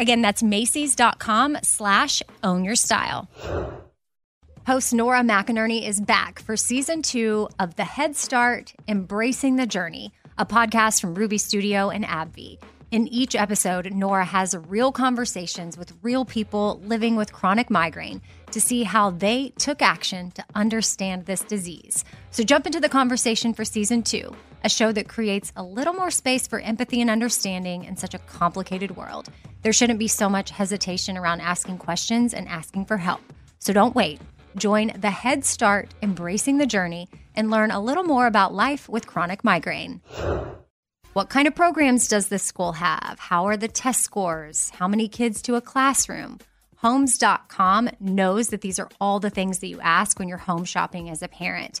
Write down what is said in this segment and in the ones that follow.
Again, that's Macy's.com slash own your style. Host Nora McInerney is back for season two of The Head Start Embracing the Journey, a podcast from Ruby Studio and AbbVie. In each episode, Nora has real conversations with real people living with chronic migraine to see how they took action to understand this disease. So jump into the conversation for season two, a show that creates a little more space for empathy and understanding in such a complicated world. There shouldn't be so much hesitation around asking questions and asking for help. So don't wait. Join the Head Start Embracing the Journey and learn a little more about life with chronic migraine. What kind of programs does this school have? How are the test scores? How many kids to a classroom? Homes.com knows that these are all the things that you ask when you're home shopping as a parent.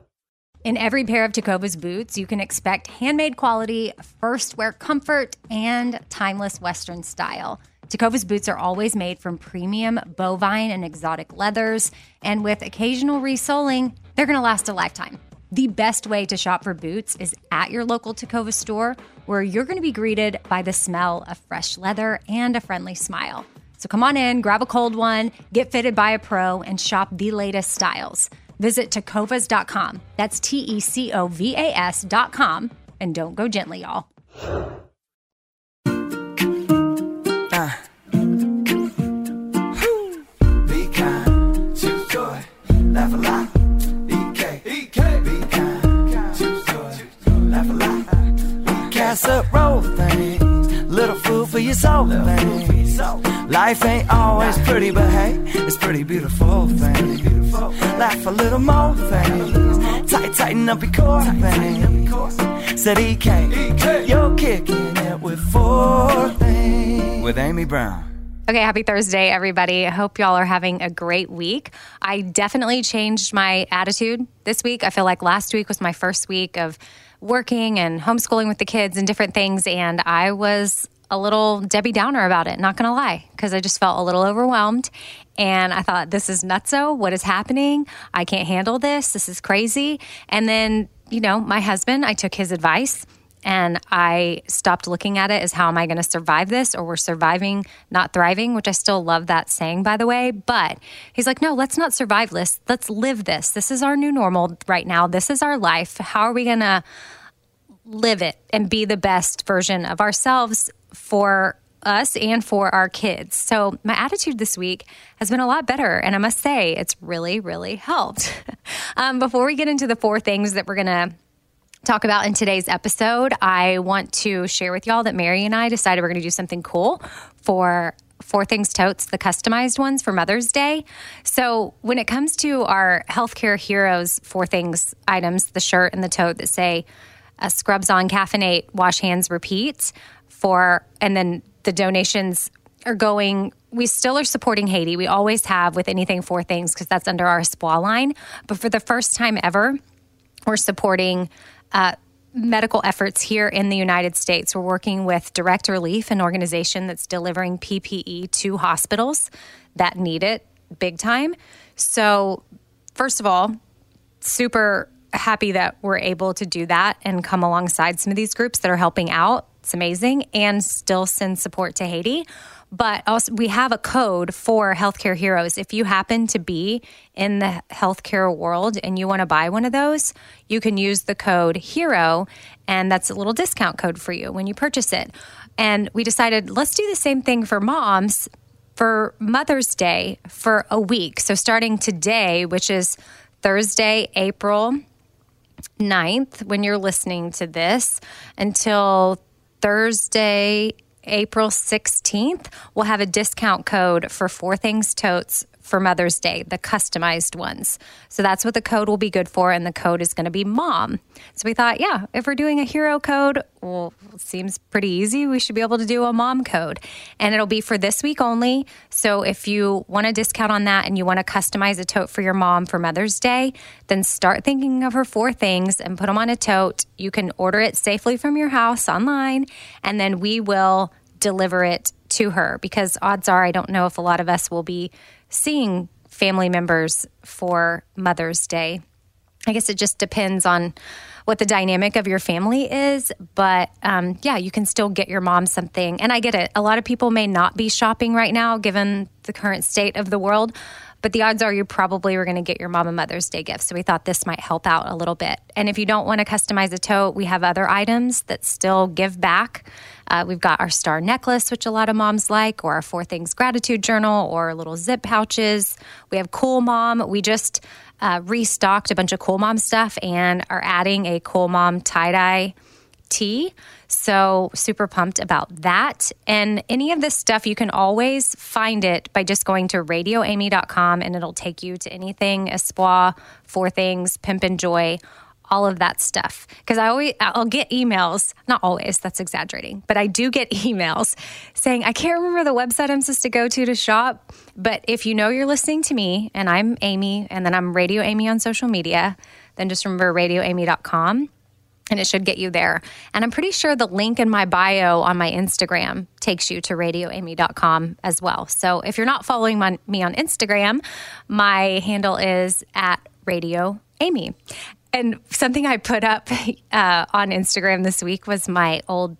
In every pair of Tecovas boots, you can expect handmade quality, first wear comfort, and timeless Western style. Tecovas boots are always made from premium bovine and exotic leathers, and with occasional resoling, they're going to last a lifetime. The best way to shop for boots is at your local Tecovas store, where you're going to be greeted by the smell of fresh leather and a friendly smile. So come on in, grab a cold one, get fitted by a pro, and shop the latest styles. Visit tecovas.com. That's T E C O V A S.com. And don't go gently, y'all. Uh. Be kind, choose joy, laugh a lot. EK, EK, be kind, choose joy, laugh a lot. Cast up, roll things, little food for your soul things. Life ain't always tighten up your core things. Said EK, you're kicking it with four things. With Amy Brown. Okay, happy Thursday, everybody. I hope y'all are having a great week. I definitely changed my attitude this week. I feel like last week was my first week of working and homeschooling with the kids and different things. And I was a little Debbie Downer about it, not gonna lie, because I just felt a little overwhelmed. And I thought, this is nutso. What is happening? I can't handle this. This is crazy. And then, you know, my husband, I took his advice and I stopped looking at it as how am I going to survive this or we're surviving, not thriving, which I still love that saying, by the way. But he's like, no, let's not survive this. Let's live this. This is our new normal right now. This is our life. How are we going to live it and be the best version of ourselves for us and for our kids. So, my attitude this week has been a lot better. And I must say, it's really, really helped. um, before we get into the four things that we're going to talk about in today's episode, I want to share with y'all that Mary and I decided we're going to do something cool for Four Things Totes, the customized ones for Mother's Day. So, when it comes to our healthcare heroes Four Things items, the shirt and the tote that say, uh, scrubs on, caffeinate, wash hands, repeat for, and then the donations are going we still are supporting Haiti. We always have with anything for things because that's under our Espwa line. But for the first time ever, we're supporting uh, medical efforts here in the United States. We're working with Direct Relief, an organization that's delivering PPE to hospitals that need it big time. So, first of all, super happy that we're able to do that and come alongside some of these groups that are helping out it's amazing and still send support to Haiti. But also, we have a code for healthcare heroes. If you happen to be in the healthcare world and you want to buy one of those, you can use the code HERO, and that's a little discount code for you when you purchase it. And we decided let's do the same thing for moms for Mother's Day for a week. So starting today, which is Thursday, April 9th when you're listening to this until Thursday, April 16th, we'll have a discount code for Four Things Totes for Mother's Day, the customized ones. So that's what the code will be good for. And the code is going to be mom. So we thought, yeah, if we're doing a hero code, well, seems pretty easy. We should be able to do a mom code. And it'll be for this week only. So if you want a discount on that and you want to customize a tote for your mom for Mother's Day, then start thinking of her four things and put them on a tote. You can order it safely from your house online, and then we will deliver it to her because odds are I don't know if a lot of us will be seeing family members for Mother's Day. I guess it just depends on what the dynamic of your family is. But um, yeah, you can still get your mom something. And I get it. A lot of people may not be shopping right now, given the current state of the world. But the odds are you probably were going to get your mom a Mother's Day gift. So we thought this might help out a little bit. And if you don't want to customize a tote, we have other items that still give back. Uh, we've got our star necklace, which a lot of moms like, or our Four Things Gratitude Journal, or little zip pouches. We have Cool Mom. We just uh, restocked a bunch of Cool Mom stuff and are adding a Cool Mom tie dye tee. So, super pumped about that. And any of this stuff, you can always find it by just going to radioamy.com and it'll take you to anything Espwa, Four Things, Pimp and Joy, all of that stuff. Because I always, I'll get emails, not always, that's exaggerating, but I do get emails saying, I can't remember the website I'm supposed to go to to shop. But if you know you're listening to me and I'm Amy and then I'm Radio Amy on social media, then just remember radioamy.com and it should get you there. And I'm pretty sure the link in my bio on my Instagram takes you to radioamy.com as well. So if you're not following my, me on Instagram, my handle is at Radio Amy. And something I put up uh, on Instagram this week was my old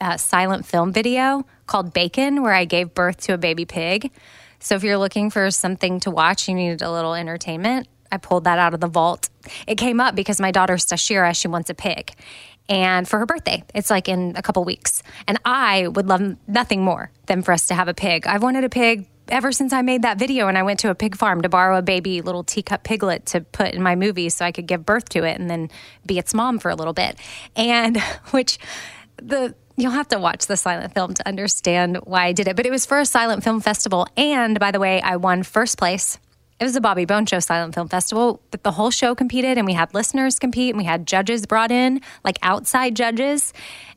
uh, silent film video called Bacon, where I gave birth to a baby pig. So if you're looking for something to watch, you needed a little entertainment. I pulled that out of the vault. It came up because my daughter Tashira, she wants a pig. And for her birthday, it's like in a couple weeks. And I would love nothing more than for us to have a pig. I've wanted a pig ever since I made that video and I went to a pig farm to borrow a baby little teacup piglet to put in my movie so I could give birth to it and then be its mom for a little bit. And which the you'll have to watch the silent film to understand why I did it. But it was for a silent film festival. And by the way, I won first place it was a Bobby Bones Show Silent Film Festival, but the whole show competed and we had listeners compete and we had judges brought in, like outside judges,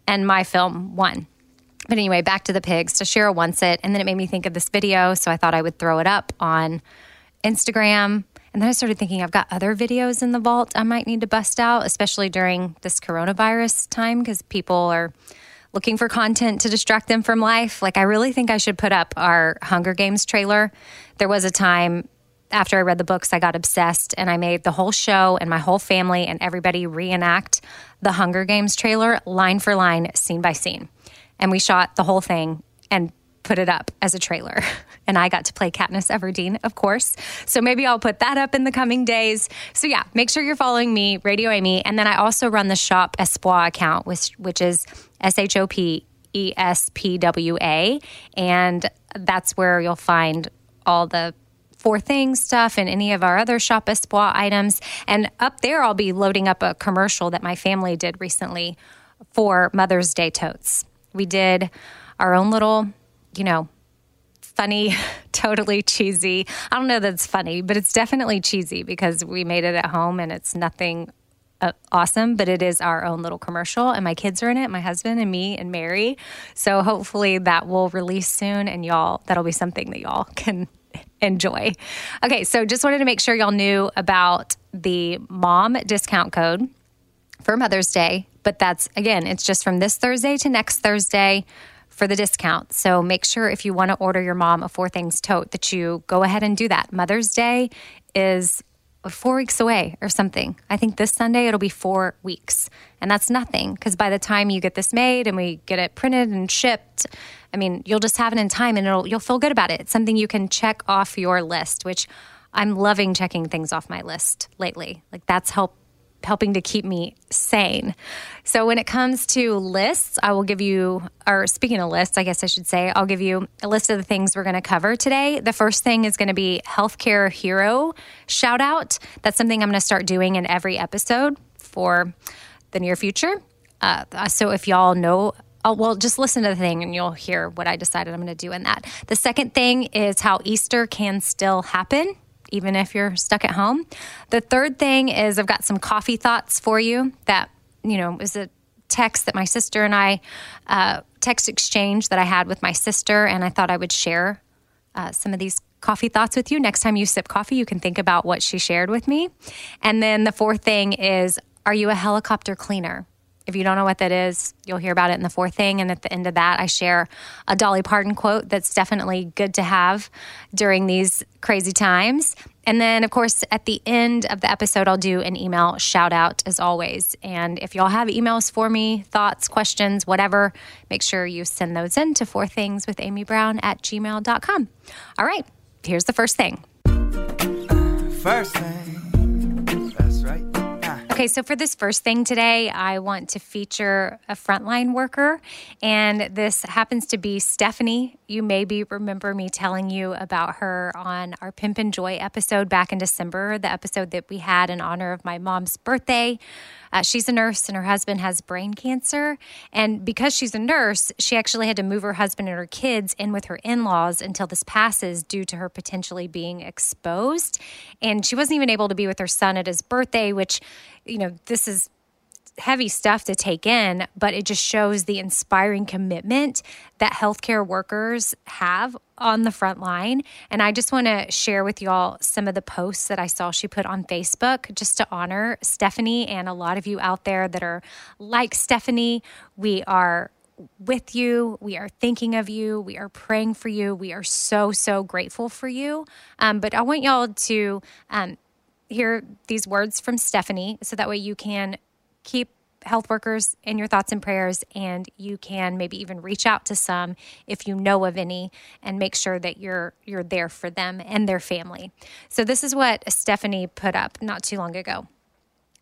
and my film won. But anyway, back to the pigs. Tashira wants it. And then it made me think of this video. So I thought I would throw it up on Instagram. And then I started thinking I've got other videos in the vault I might need to bust out, especially during this coronavirus time, because people are looking for content to distract them from life. Like, I really think I should put up our Hunger Games trailer. There was a time after I read the books, I got obsessed and I made the whole show and my whole family and everybody reenact the Hunger Games trailer line for line, scene by scene. And we shot the whole thing and put it up as a trailer. And I got to play Katniss Everdeen, of course. So maybe I'll put that up in the coming days. So yeah, make sure you're following me, Radio Amy. And then I also run the Shop Espwa account, which, which is S H O P E S P W A. And that's where you'll find all the Four Things stuff and any of our other Shop Espwa items. And up there, I'll be loading up a commercial that my family did recently for Mother's Day totes. We did our own little, you know, funny, totally cheesy. I don't know that it's funny, but it's definitely cheesy because we made it at home and it's nothing uh, awesome, but it is our own little commercial, and my kids are in it, my husband and me and Mary. So hopefully that will release soon, and y'all, that'll be something that y'all can enjoy. Okay, so just wanted to make sure y'all knew about the mom discount code for Mother's Day, but that's again, it's just from this Thursday to next Thursday for the discount. So make sure if you want to order your mom a Four Things tote that you go ahead and do that. Mother's Day is four weeks away or something. I think this Sunday it'll be four weeks. And that's nothing because by the time you get this made and we get it printed and shipped, I mean, you'll just have it in time and it'll you'll feel good about it. It's something you can check off your list, which I'm loving checking things off my list lately. Like that's help helping to keep me sane. So when it comes to lists, I will give you or speaking of lists, I guess I should say, I'll give you a list of the things we're going to cover today. The first thing is going to be healthcare hero shout out. That's something I'm going to start doing in every episode for the near future. Uh, so if y'all know Oh, well, just listen to the thing and you'll hear what I decided I'm going to do in that. The second thing is how Easter can still happen, even if you're stuck at home. The third thing is I've got some coffee thoughts for you that, you know, is a text that my sister and I, uh, text exchange that I had with my sister, and I thought I would share uh, some of these coffee thoughts with you. Next time you sip coffee, you can think about what she shared with me. And then the fourth thing is Are you a helicopter cleaner? If you don't know what that is, you'll hear about it in the fourth thing. And at the end of that, I share a Dolly Parton quote that's definitely good to have during these crazy times. And then, of course, at the end of the episode, I'll do an email shout out as always. And if y'all have emails for me, thoughts, questions, whatever, make sure you send those in to four things with Amy Brown at gmail.com. All right, here's the first thing. First thing. Okay, so for this first thing today, I want to feature a frontline worker, and this happens to be Stephanie. You maybe remember me telling you about her on our Pimp and Joy episode back in December, the episode that we had in honor of my mom's birthday. Uh, she's a nurse and her husband has brain cancer. And because she's a nurse, she actually had to move her husband and her kids in with her in laws until this passes due to her potentially being exposed. And she wasn't even able to be with her son at his birthday, which, you know, this is heavy stuff to take in, but it just shows the inspiring commitment that healthcare workers have on the front line. And I just want to share with y'all some of the posts that I saw she put on Facebook just to honor Stephanie and a lot of you out there that are like Stephanie. We are with you. We are thinking of you. We are praying for you. We are so, so grateful for you. Um, but I want y'all to um, hear these words from Stephanie so that way you can keep health workers in your thoughts and prayers and you can maybe even reach out to some if you know of any and make sure that you're you're there for them and their family. So this is what Stephanie put up not too long ago.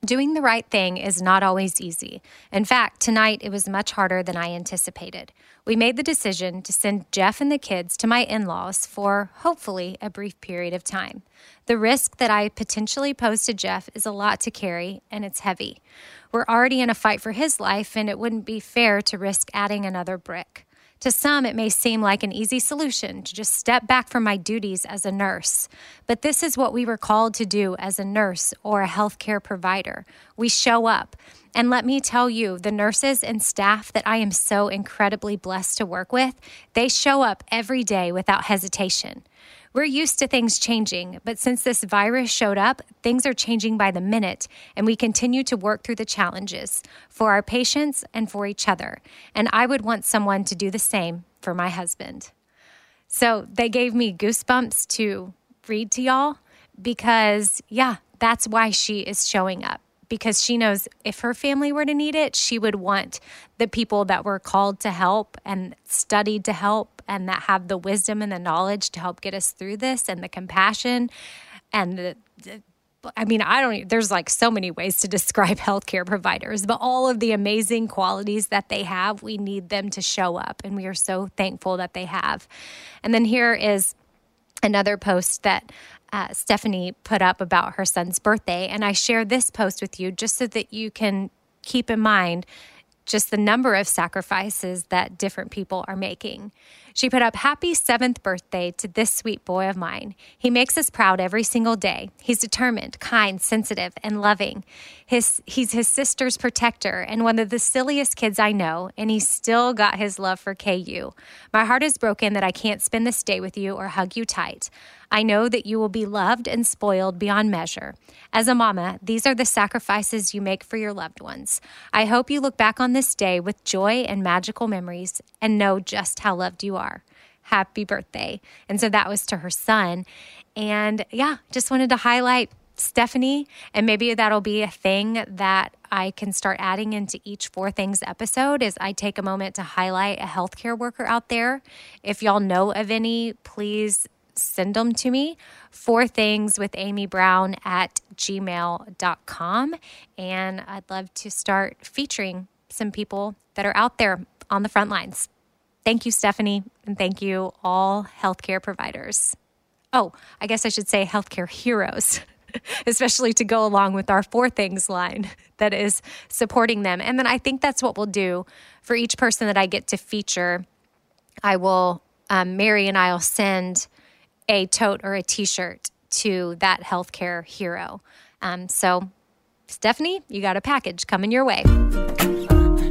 Doing the right thing is not always easy. In fact, tonight it was much harder than I anticipated. We made the decision to send Jeff and the kids to my in laws for hopefully a brief period of time. The risk that I potentially pose to Jeff is a lot to carry and it's heavy. We're already in a fight for his life, and it wouldn't be fair to risk adding another brick. To some, it may seem like an easy solution to just step back from my duties as a nurse. But this is what we were called to do as a nurse or a healthcare provider. We show up. And let me tell you, the nurses and staff that I am so incredibly blessed to work with, they show up every day without hesitation. We're used to things changing, but since this virus showed up, things are changing by the minute, and we continue to work through the challenges for our patients and for each other. And I would want someone to do the same for my husband. So they gave me goosebumps to read to y'all because, yeah, that's why she is showing up because she knows if her family were to need it, she would want the people that were called to help and studied to help and that have the wisdom and the knowledge to help get us through this and the compassion and the, the I mean, I don't, there's like so many ways to describe healthcare providers, but all of the amazing qualities that they have, we need them to show up. And we are so thankful that they have. And then here is another post that uh, Stephanie put up about her son's birthday. And I share this post with you just so that you can keep in mind just the number of sacrifices that different people are making. She put up, Happy seventh birthday to this sweet boy of mine. He makes us proud every single day. He's determined, kind, sensitive, and loving. His, he's his sister's protector and one of the silliest kids I know, and he's still got his love for KU. My heart is broken that I can't spend this day with you or hug you tight. I know that you will be loved and spoiled beyond measure. As a mama, these are the sacrifices you make for your loved ones. I hope you look back on this day with joy and magical memories and know just how loved you are. Happy birthday. And so that was to her son. And yeah, just wanted to highlight Stephanie, and maybe that'll be a thing that I can start adding into each Four Things episode is I take a moment to highlight a healthcare worker out there. If y'all know of any, please send them to me. Four things with Amy Brown at gmail.com. And I'd love to start featuring some people that are out there on the front lines. Thank you, Stephanie. And thank you, all healthcare providers. Oh, I guess I should say healthcare heroes. especially to go along with our four things line that is supporting them. And then I think that's what we'll do for each person that I get to feature. I will, um, Mary and I will send a tote or a t shirt to that healthcare hero. Um, so, Stephanie, you got a package coming your way.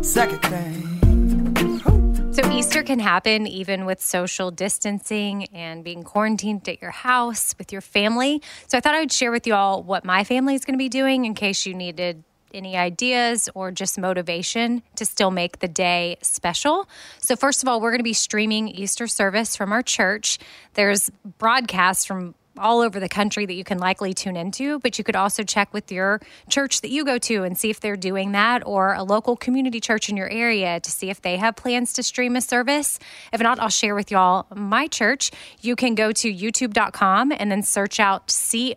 Second thing. So, Easter can happen even with social distancing and being quarantined at your house with your family. So, I thought I would share with you all what my family is going to be doing in case you needed any ideas or just motivation to still make the day special. So, first of all, we're going to be streaming Easter service from our church. There's broadcasts from all over the country that you can likely tune into, but you could also check with your church that you go to and see if they're doing that or a local community church in your area to see if they have plans to stream a service. If not, I'll share with y'all my church. You can go to youtube.com and then search out COTC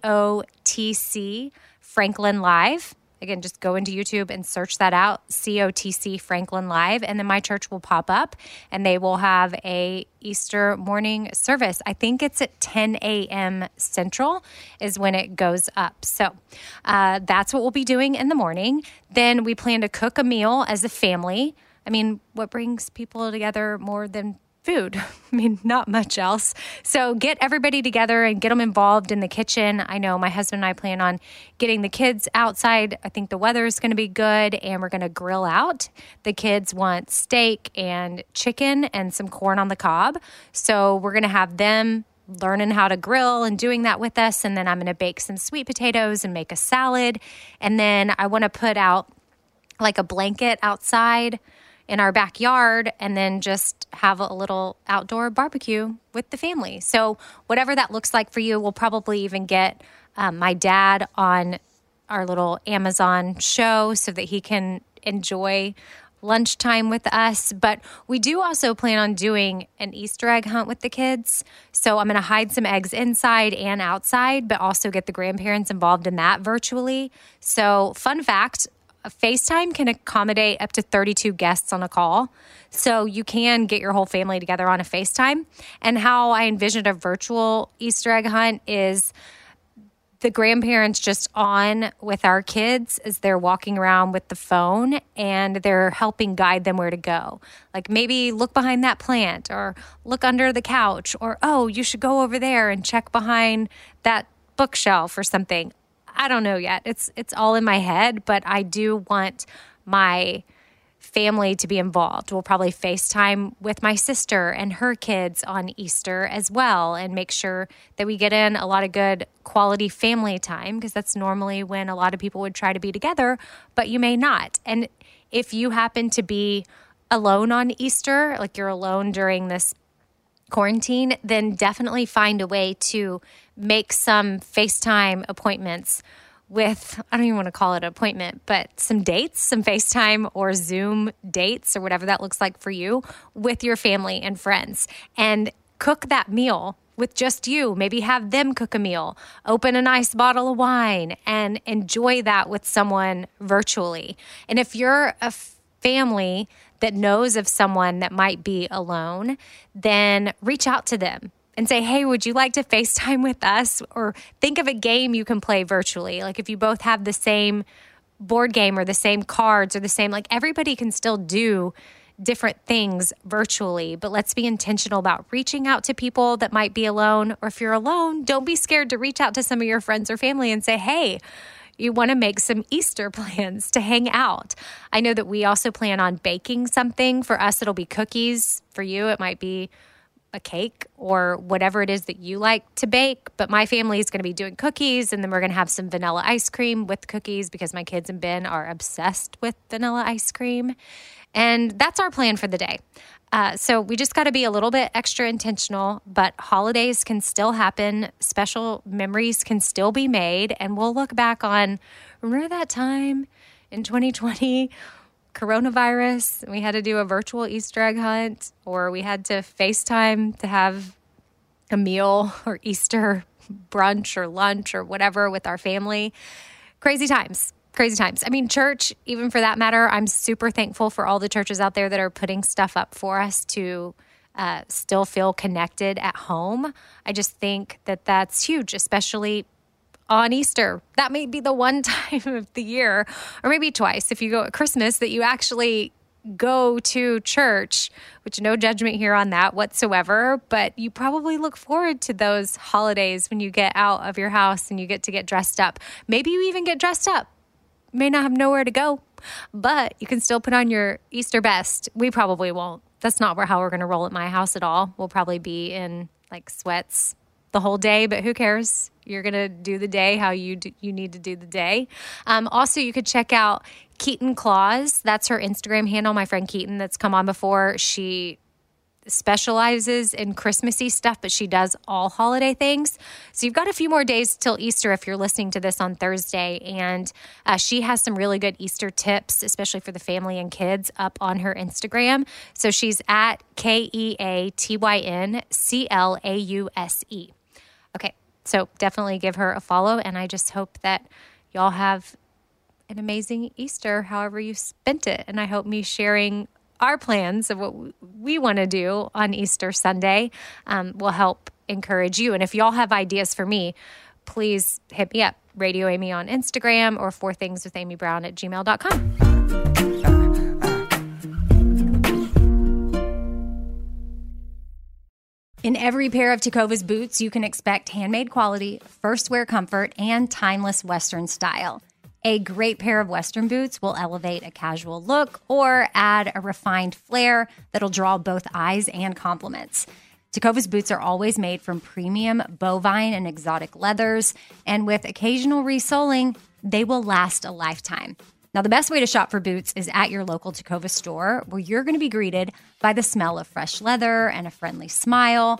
Franklin Live Again, just go into YouTube and search that out, COTC Franklin Live, and then my church will pop up and they will have a Easter morning service. I think it's at 10 a.m. Central is when it goes up. So uh, that's what we'll be doing in the morning. Then we plan to cook a meal as a family. I mean, what brings people together more than food. I mean, not much else. So get everybody together and get them involved in the kitchen. I know my husband and I plan on getting the kids outside. I think the weather is going to be good and we're going to grill out. The kids want steak and chicken and some corn on the cob. So we're going to have them learning how to grill and doing that with us. And then I'm going to bake some sweet potatoes and make a salad. And then I want to put out like a blanket outside in our backyard and then just have a little outdoor barbecue with the family. So, whatever that looks like for you, we'll probably even get um, my dad on our little Amazon show so that he can enjoy lunchtime with us. But we do also plan on doing an Easter egg hunt with the kids. So I'm going to hide some eggs inside and outside, but also get the grandparents involved in that virtually. So, fun fact FaceTime can accommodate up to 32 guests on a call. So you can get your whole family together on a FaceTime. And how I envisioned a virtual Easter egg hunt is the grandparents just on with our kids as they're walking around with the phone and they're helping guide them where to go. Like maybe look behind that plant or look under the couch or, oh, you should go over there and check behind that bookshelf or something. I don't know yet. It's it's all in my head, but I do want my family to be involved. We'll probably FaceTime with my sister and her kids on Easter as well and make sure that we get in a lot of good quality family time because that's normally when a lot of people would try to be together, but you may not. And if you happen to be alone on Easter, like you're alone during this quarantine, then definitely find a way to make some FaceTime appointments with, I don't even want to call it an appointment, but some dates, some FaceTime or Zoom dates or whatever that looks like for you with your family and friends and cook that meal with just you. Maybe have them cook a meal, open a nice bottle of wine, and enjoy that with someone virtually. And if you're a family that knows of someone that might be alone, then reach out to them and say, hey, would you like to FaceTime with us? Or think of a game you can play virtually. Like if you both have the same board game or the same cards or the same, like everybody can still do different things virtually, but let's be intentional about reaching out to people that might be alone. Or if you're alone, don't be scared to reach out to some of your friends or family and say, hey, you want to make some Easter plans to hang out. I know that we also plan on baking something. For us, it'll be cookies. For you, it might be a cake or whatever it is that you like to bake. But my family is going to be doing cookies, and then we're going to have some vanilla ice cream with cookies because my kids and Ben are obsessed with vanilla ice cream. And that's our plan for the day. Uh, so we just got to be a little bit extra intentional, but holidays can still happen. Special memories can still be made. And we'll look back on remember that time in 2020 coronavirus, we had to do a virtual Easter egg hunt, or we had to FaceTime to have a meal or Easter brunch or lunch or whatever with our family. Crazy times. Crazy times. I mean, church, even for that matter, I'm super thankful for all the churches out there that are putting stuff up for us to uh, still feel connected at home. I just think that that's huge, especially on Easter. That may be the one time of the year, or maybe twice if you go at Christmas, that you actually go to church, which no judgment here on that whatsoever, but you probably look forward to those holidays when you get out of your house and you get to get dressed up. Maybe you even get dressed up. may not have nowhere to go, but you can still put on your Easter best. We probably won't. That's not how we're going to roll at my house at all. We'll probably be in like sweats the whole day, but who cares? You're going to do the day how you do, you need to do the day. Um, also, you could check out Keatyn Clause. That's her Instagram handle. My friend Keatyn, that's come on before. She specializes in Christmassy stuff, but she does all holiday things. So you've got a few more days till Easter if you're listening to this on Thursday. And uh, she has some really good Easter tips, especially for the family and kids, up on her Instagram. So she's at K E A T Y N C L A U S E. Okay, so definitely give her a follow. And I just hope that y'all have an amazing Easter, however you spent it. And I hope me sharing our plans of what we want to do on Easter Sunday um, will help encourage you. And if y'all have ideas for me, please hit me up. Radio Amy on Instagram or four things with Amy Brown at gmail.com. every pair of Tecovas boots, you can expect handmade quality, first wear comfort, and timeless Western style. A great pair of Western boots will elevate a casual look or add a refined flair that'll draw both eyes and compliments. Tecovas boots are always made from premium bovine and exotic leathers, and with occasional resoling, they will last a lifetime. Now, the best way to shop for boots is at your local Tecovas store, where you're going to be greeted by the smell of fresh leather and a friendly smile.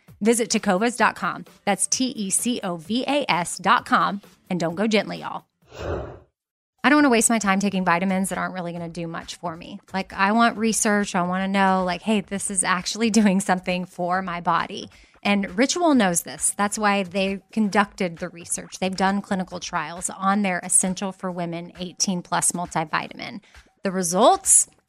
Visit tecovas.com. That's T E C O V A S.com. And don't go gently, y'all. I don't want to waste my time taking vitamins that aren't really going to do much for me. Like, I want research. I want to know, like, hey, this is actually doing something for my body. And Ritual knows this. That's why they conducted the research. They've done clinical trials on their Essential for Women 18 Plus multivitamin. The results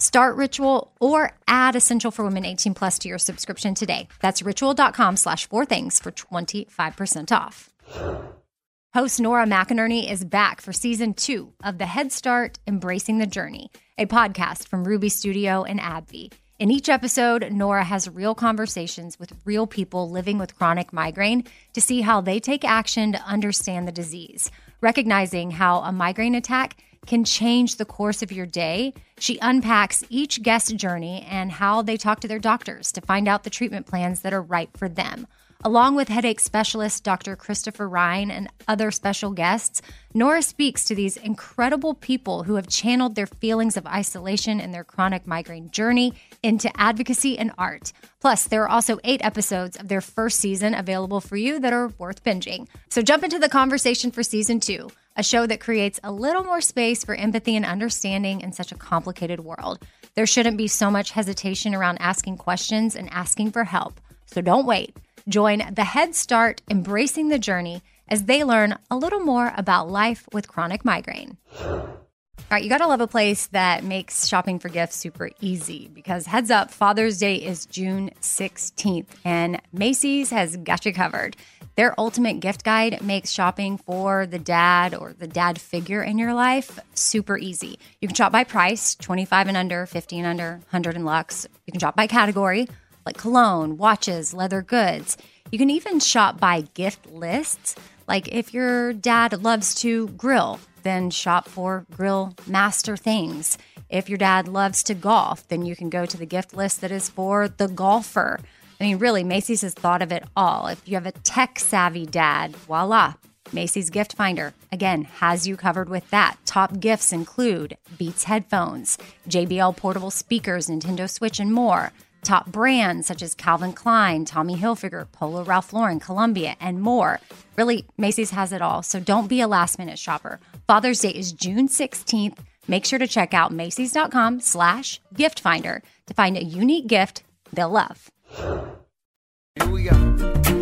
Start Ritual or add Essential for Women 18 Plus to your subscription today. That's ritual.com slash four things for 25% off. Host Nora McInerney is back for season two of the Head Start Embracing the Journey, a podcast from Ruby Studio and AbbVie. In each episode, Nora has real conversations with real people living with chronic migraine to see how they take action to understand the disease, recognizing how a migraine attack can change the course of your day. She unpacks each guest journey and how they talk to their doctors to find out the treatment plans that are right for them. Along with headache specialist Dr. Christopher Ryan and other special guests, Nora speaks to these incredible people who have channeled their feelings of isolation and their chronic migraine journey into advocacy and art. Plus, there are also eight episodes of their first season available for you that are worth binging. So jump into the conversation for season two a show that creates a little more space for empathy and understanding in such a complicated world. There shouldn't be so much hesitation around asking questions and asking for help. So don't wait. Join the Head Start Embracing the Journey as they learn a little more about life with chronic migraine. All right, you got to love a place that makes shopping for gifts super easy because heads up, Father's Day is June 16th and Macy's has got you covered. Their ultimate gift guide makes shopping for the dad or the dad figure in your life super easy. You can shop by price, 25 and under, 50 and under, 100 and lux. You can shop by category, like cologne, watches, leather goods. You can even shop by gift lists. Like if your dad loves to grill, then shop for grill master things. If your dad loves to golf, then you can go to the gift list that is for the golfer. I mean, really, Macy's has thought of it all. If you have a tech savvy dad, voila, Macy's Gift Finder, again, has you covered with that. Top gifts include Beats headphones, JBL portable speakers, Nintendo Switch, and more. Top brands such as Calvin Klein, Tommy Hilfiger, Polo Ralph Lauren, Columbia, and more. Really, Macy's has it all, so don't be a last minute shopper. Father's Day is June 16th. Make sure to check out Macy's.com slash gift finder to find a unique gift they'll love. Here we go.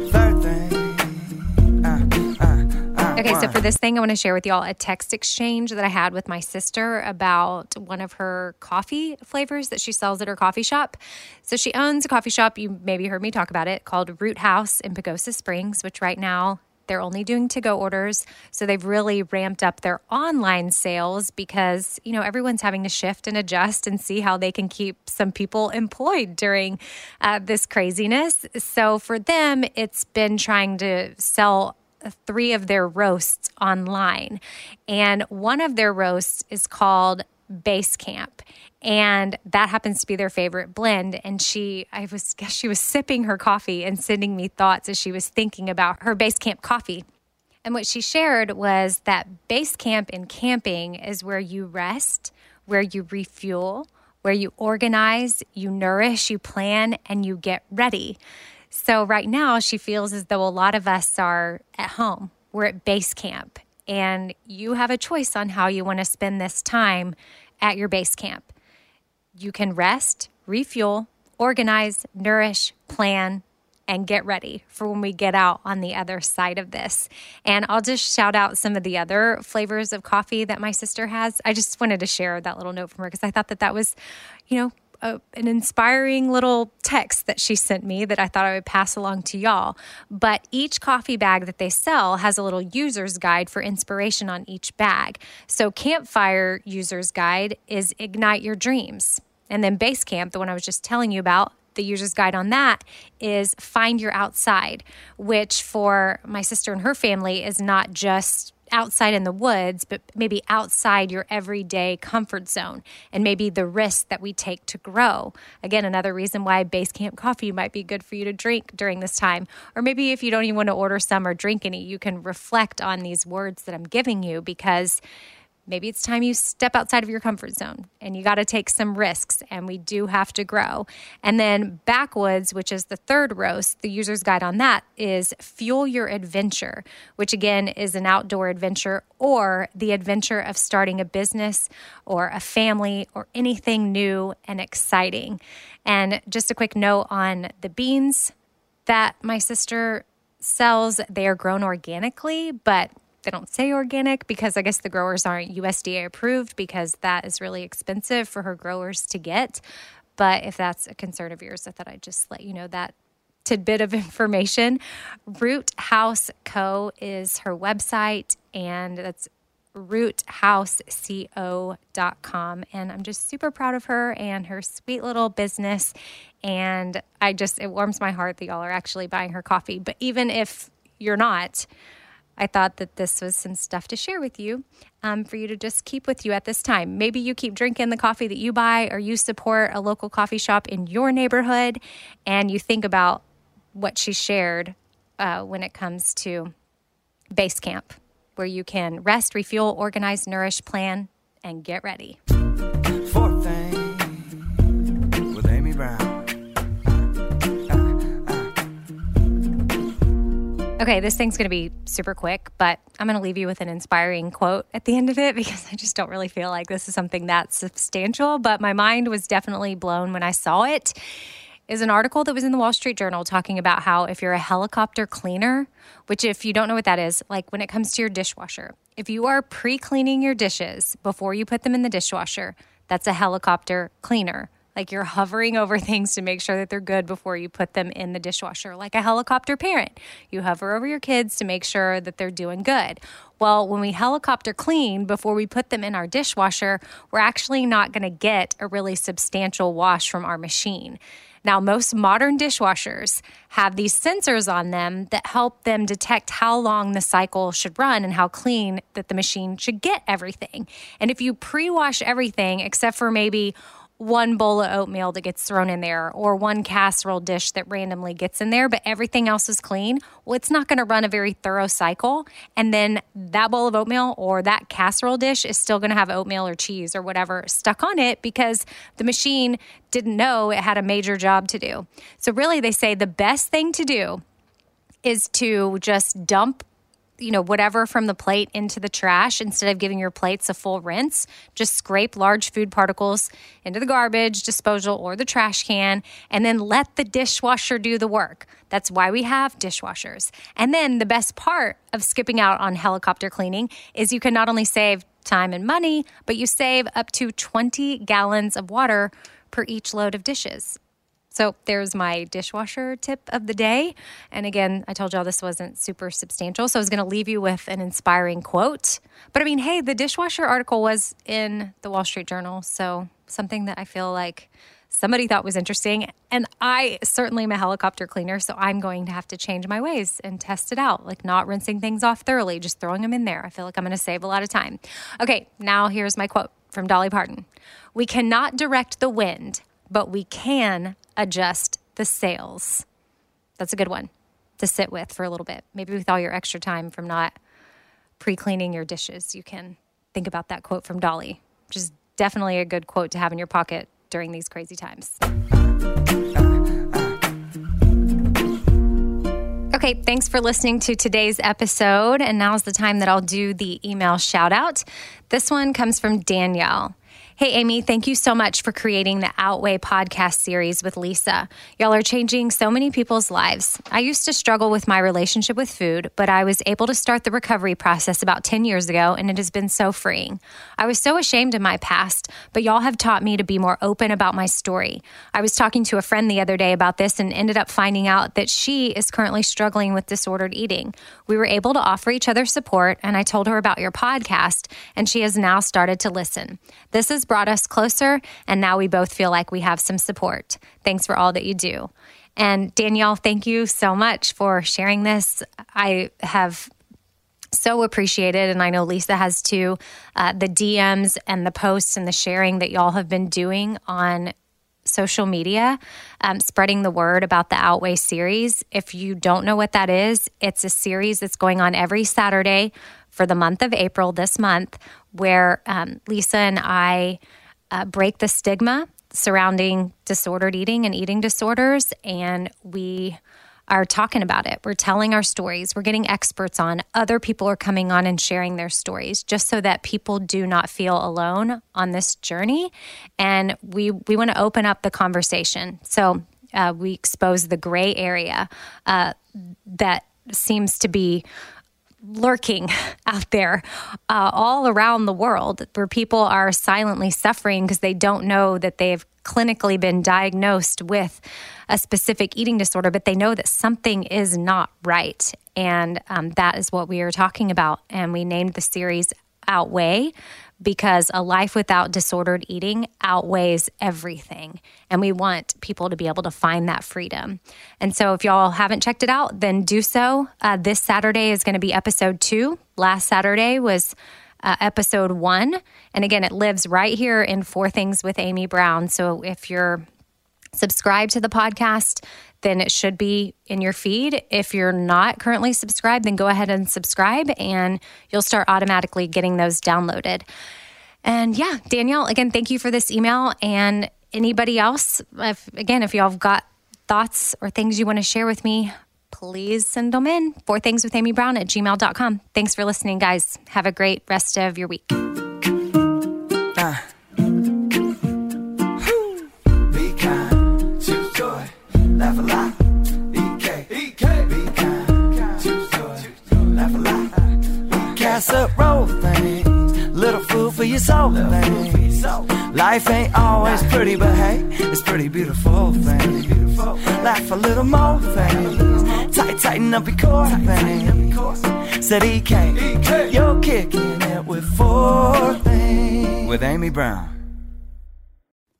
Okay, so for this thing, I want to share with y'all a text exchange that I had with my sister about one of her coffee flavors that she sells at her coffee shop. So she owns a coffee shop. You maybe heard me talk about it called Root House in Pagosa Springs, which right now they're only doing to go orders. So they've really ramped up their online sales because, you know, everyone's having to shift and adjust and see how they can keep some people employed during uh, this craziness. So for them, it's been trying to sell three of their roasts online. And one of their roasts is called Base Camp. And that happens to be their favorite blend. And she, I was, guess she was sipping her coffee and sending me thoughts as she was thinking about her Base Camp coffee. And what she shared was that base camp in camping is where you rest, where you refuel, where you organize, you nourish, you plan, and you get ready. So, right now, she feels as though a lot of us are at home. We're at base camp, and you have a choice on how you want to spend this time at your base camp. You can rest, refuel, organize, nourish, plan, and get ready for when we get out on the other side of this. And I'll just shout out some of the other flavors of coffee that my sister has. I just wanted to share that little note from her because I thought that that was, you know, a, an inspiring little text that she sent me that I thought I would pass along to y'all. But each coffee bag that they sell has a little user's guide for inspiration on each bag. So, Campfire User's Guide is Ignite Your Dreams. And then Basecamp, the one I was just telling you about, the user's guide on that is Find Your Outside, which for my sister and her family is not just outside in the woods, but maybe outside your everyday comfort zone and maybe the risk that we take to grow. Again, another reason why base camp coffee might be good for you to drink during this time. Or maybe if you don't even want to order some or drink any, you can reflect on these words that I'm giving you because maybe it's time you step outside of your comfort zone and you got to take some risks and we do have to grow. And then backwoods which is the third roast the user's guide on that is fuel your adventure which again is an outdoor adventure or the adventure of starting a business or a family or anything new and exciting. And just a quick note on the beans that my sister sells they are grown organically but they don't say organic because I guess the growers aren't USDA approved because that is really expensive for her growers to get. But if that's a concern of yours, I thought I'd just let you know that tidbit of information. Root House Co. is her website, and that's roothouseco.com. And I'm just super proud of her and her sweet little business. And I just, it warms my heart that y'all are actually buying her coffee. But even if you're not, I thought that this was some stuff to share with you um, for you to just keep with you at this time. Maybe you keep drinking the coffee that you buy, or you support a local coffee shop in your neighborhood, and you think about what she shared uh, when it comes to base camp, where you can rest, refuel, organize, nourish, plan, and get ready. Okay, this thing's going to be super quick, but I'm going to leave you with an inspiring quote at the end of it because I just don't really feel like this is something that's substantial. But my mind was definitely blown when I saw it. Is an article that was in the Wall Street Journal talking about how if you're a helicopter cleaner, which if you don't know what that is, like when it comes to your dishwasher, If you are pre cleaning your dishes before you put them in the dishwasher, that's a helicopter cleaner. Like you're hovering over things to make sure that they're good before you put them in the dishwasher, like a helicopter parent. You hover over your kids to make sure that they're doing good. Well, when we helicopter clean before we put them in our dishwasher, we're actually not going to get a really substantial wash from our machine. Now, most modern dishwashers have these sensors on them that help them detect how long the cycle should run and how clean that the machine should get everything. And if you pre wash everything except for maybe one bowl of oatmeal that gets thrown in there or one casserole dish that randomly gets in there, but everything else is clean, well, it's not going to run a very thorough cycle. And then that bowl of oatmeal or that casserole dish is still going to have oatmeal or cheese or whatever stuck on it because the machine didn't know it had a major job to do. So, really, they say the best thing to do is to just dump you know, whatever from the plate into the trash instead of giving your plates a full rinse. Just scrape large food particles into the garbage disposal or the trash can and then let the dishwasher do the work. That's why we have dishwashers. And then the best part of skipping out on helicopter cleaning is you can not only save time and money, but you save up to 20 gallons of water per each load of dishes. So there's my dishwasher tip of the day. And again, I told y'all this wasn't super substantial. So I was going to leave you with an inspiring quote. But I mean, hey, the dishwasher article was in the Wall Street Journal. So something that I feel like somebody thought was interesting. And I certainly am a helicopter cleaner. So I'm going to have to change my ways and test it out, like not rinsing things off thoroughly, just throwing them in there. I feel like I'm going to save a lot of time. Okay, now here's my quote from Dolly Parton We cannot direct the wind, but we can adjust the sails. That's a good one to sit with for a little bit. Maybe with all your extra time from not pre cleaning your dishes, you can think about that quote from Dolly, which is definitely a good quote to have in your pocket during these crazy times. Okay, thanks for listening to today's episode. And now's the time that I'll do the email shout out. This one comes from Danielle. Hey, Amy, thank you so much for creating the Outweigh podcast series with Lisa. Y'all are changing so many people's lives. I used to struggle with my relationship with food, but I was able to start the recovery process about 10 years ago, and it has been so freeing. I was so ashamed of my past, but y'all have taught me to be more open about my story. I was talking to a friend the other day about this and ended up finding out that she is currently struggling with disordered eating. We were able to offer each other support, and I told her about your podcast, and she has now started to listen. This is brought us closer, and now we both feel like we have some support. Thanks for all that you do. And Danielle, thank you so much for sharing this. I have so appreciated, and I know Lisa has too, uh, the DMs and the posts and the sharing that y'all have been doing on social media, um, spreading the word about the Outweigh series. If you don't know what that is, it's a series that's going on every Saturday for the month of April this month, where um, Lisa and I uh, break the stigma surrounding disordered eating and eating disorders, and we are talking about it. We're telling our stories. We're getting experts on. Other people are coming on and sharing their stories just so that people do not feel alone on this journey. And we we want to open up the conversation. So uh, we expose the gray area uh, that seems to be lurking out there uh, all around the world where people are silently suffering because they don't know that they've clinically been diagnosed with a specific eating disorder, but they know that something is not right. And um, that is what we are talking about. And we named the series Outweigh because a life without disordered eating outweighs everything. And we want people to be able to find that freedom. And so, if y'all haven't checked it out, then do so. Uh, this Saturday is going to be episode two. Last Saturday was uh, episode one. And again, it lives right here in Four Things with Amy Brown. So, if you're subscribed to the podcast, then it should be in your feed. If you're not currently subscribed, then go ahead and subscribe and you'll start automatically getting those downloaded. And yeah, Danielle, again, thank you for this email. And anybody else, if, again, if y'all have got thoughts or things you want to share with me, please send them in. Four things with Amy Brown at gmail.com. Thanks for listening, guys. Have a great rest of your week. EK, be kind, choose joy, laugh a lot. Cast up, roll these things. Life ain't always pretty, but hey, it's pretty beautiful thing. Laugh a little more things. Tight, tighten up your core thing. Said EK, you're kicking it with four things. With Amy Brown.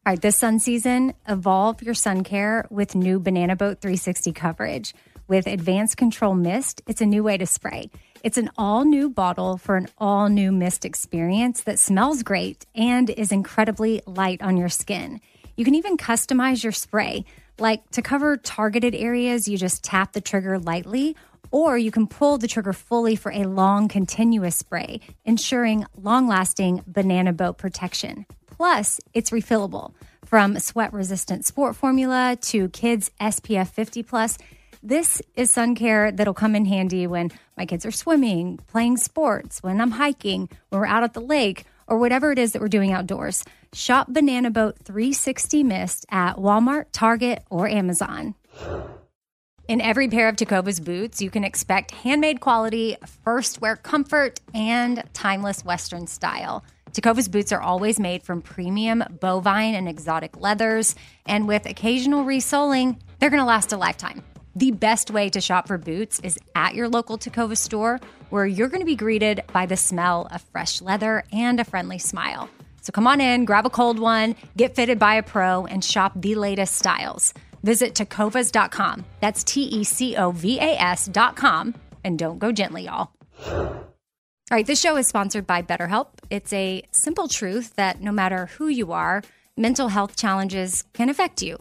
All right, this sun season, evolve your sun care with new Banana Boat 360 coverage. With advanced control mist, it's a new way to spray. It's an all new bottle for an all new mist experience that smells great and is incredibly light on your skin. You can even customize your spray. Like to cover targeted areas, you just tap the trigger lightly, or you can pull the trigger fully for a long, continuous spray, ensuring long lasting banana boat protection. Plus, it's refillable. From sweat resistant sport formula to kids SPF 50 plus, this is sun care that'll come in handy when my kids are swimming, playing sports, when I'm hiking, when we're out at the lake, or whatever it is that we're doing outdoors. Shop Banana Boat 360 Mist at Walmart, Target, or Amazon. In every pair of Tecovas boots, you can expect handmade quality, first wear comfort, and timeless Western style. Tecovas boots are always made from premium bovine and exotic leathers, and with occasional resoling, they're going to last a lifetime. The best way to shop for boots is at your local Tecovas store, where you're going to be greeted by the smell of fresh leather and a friendly smile. So come on in, grab a cold one, get fitted by a pro, and shop the latest styles. Visit tecovas.com. That's T E C O V A S.com. And don't go gently, y'all. All right, this show is sponsored by BetterHelp. It's a simple truth that no matter who you are, mental health challenges can affect you,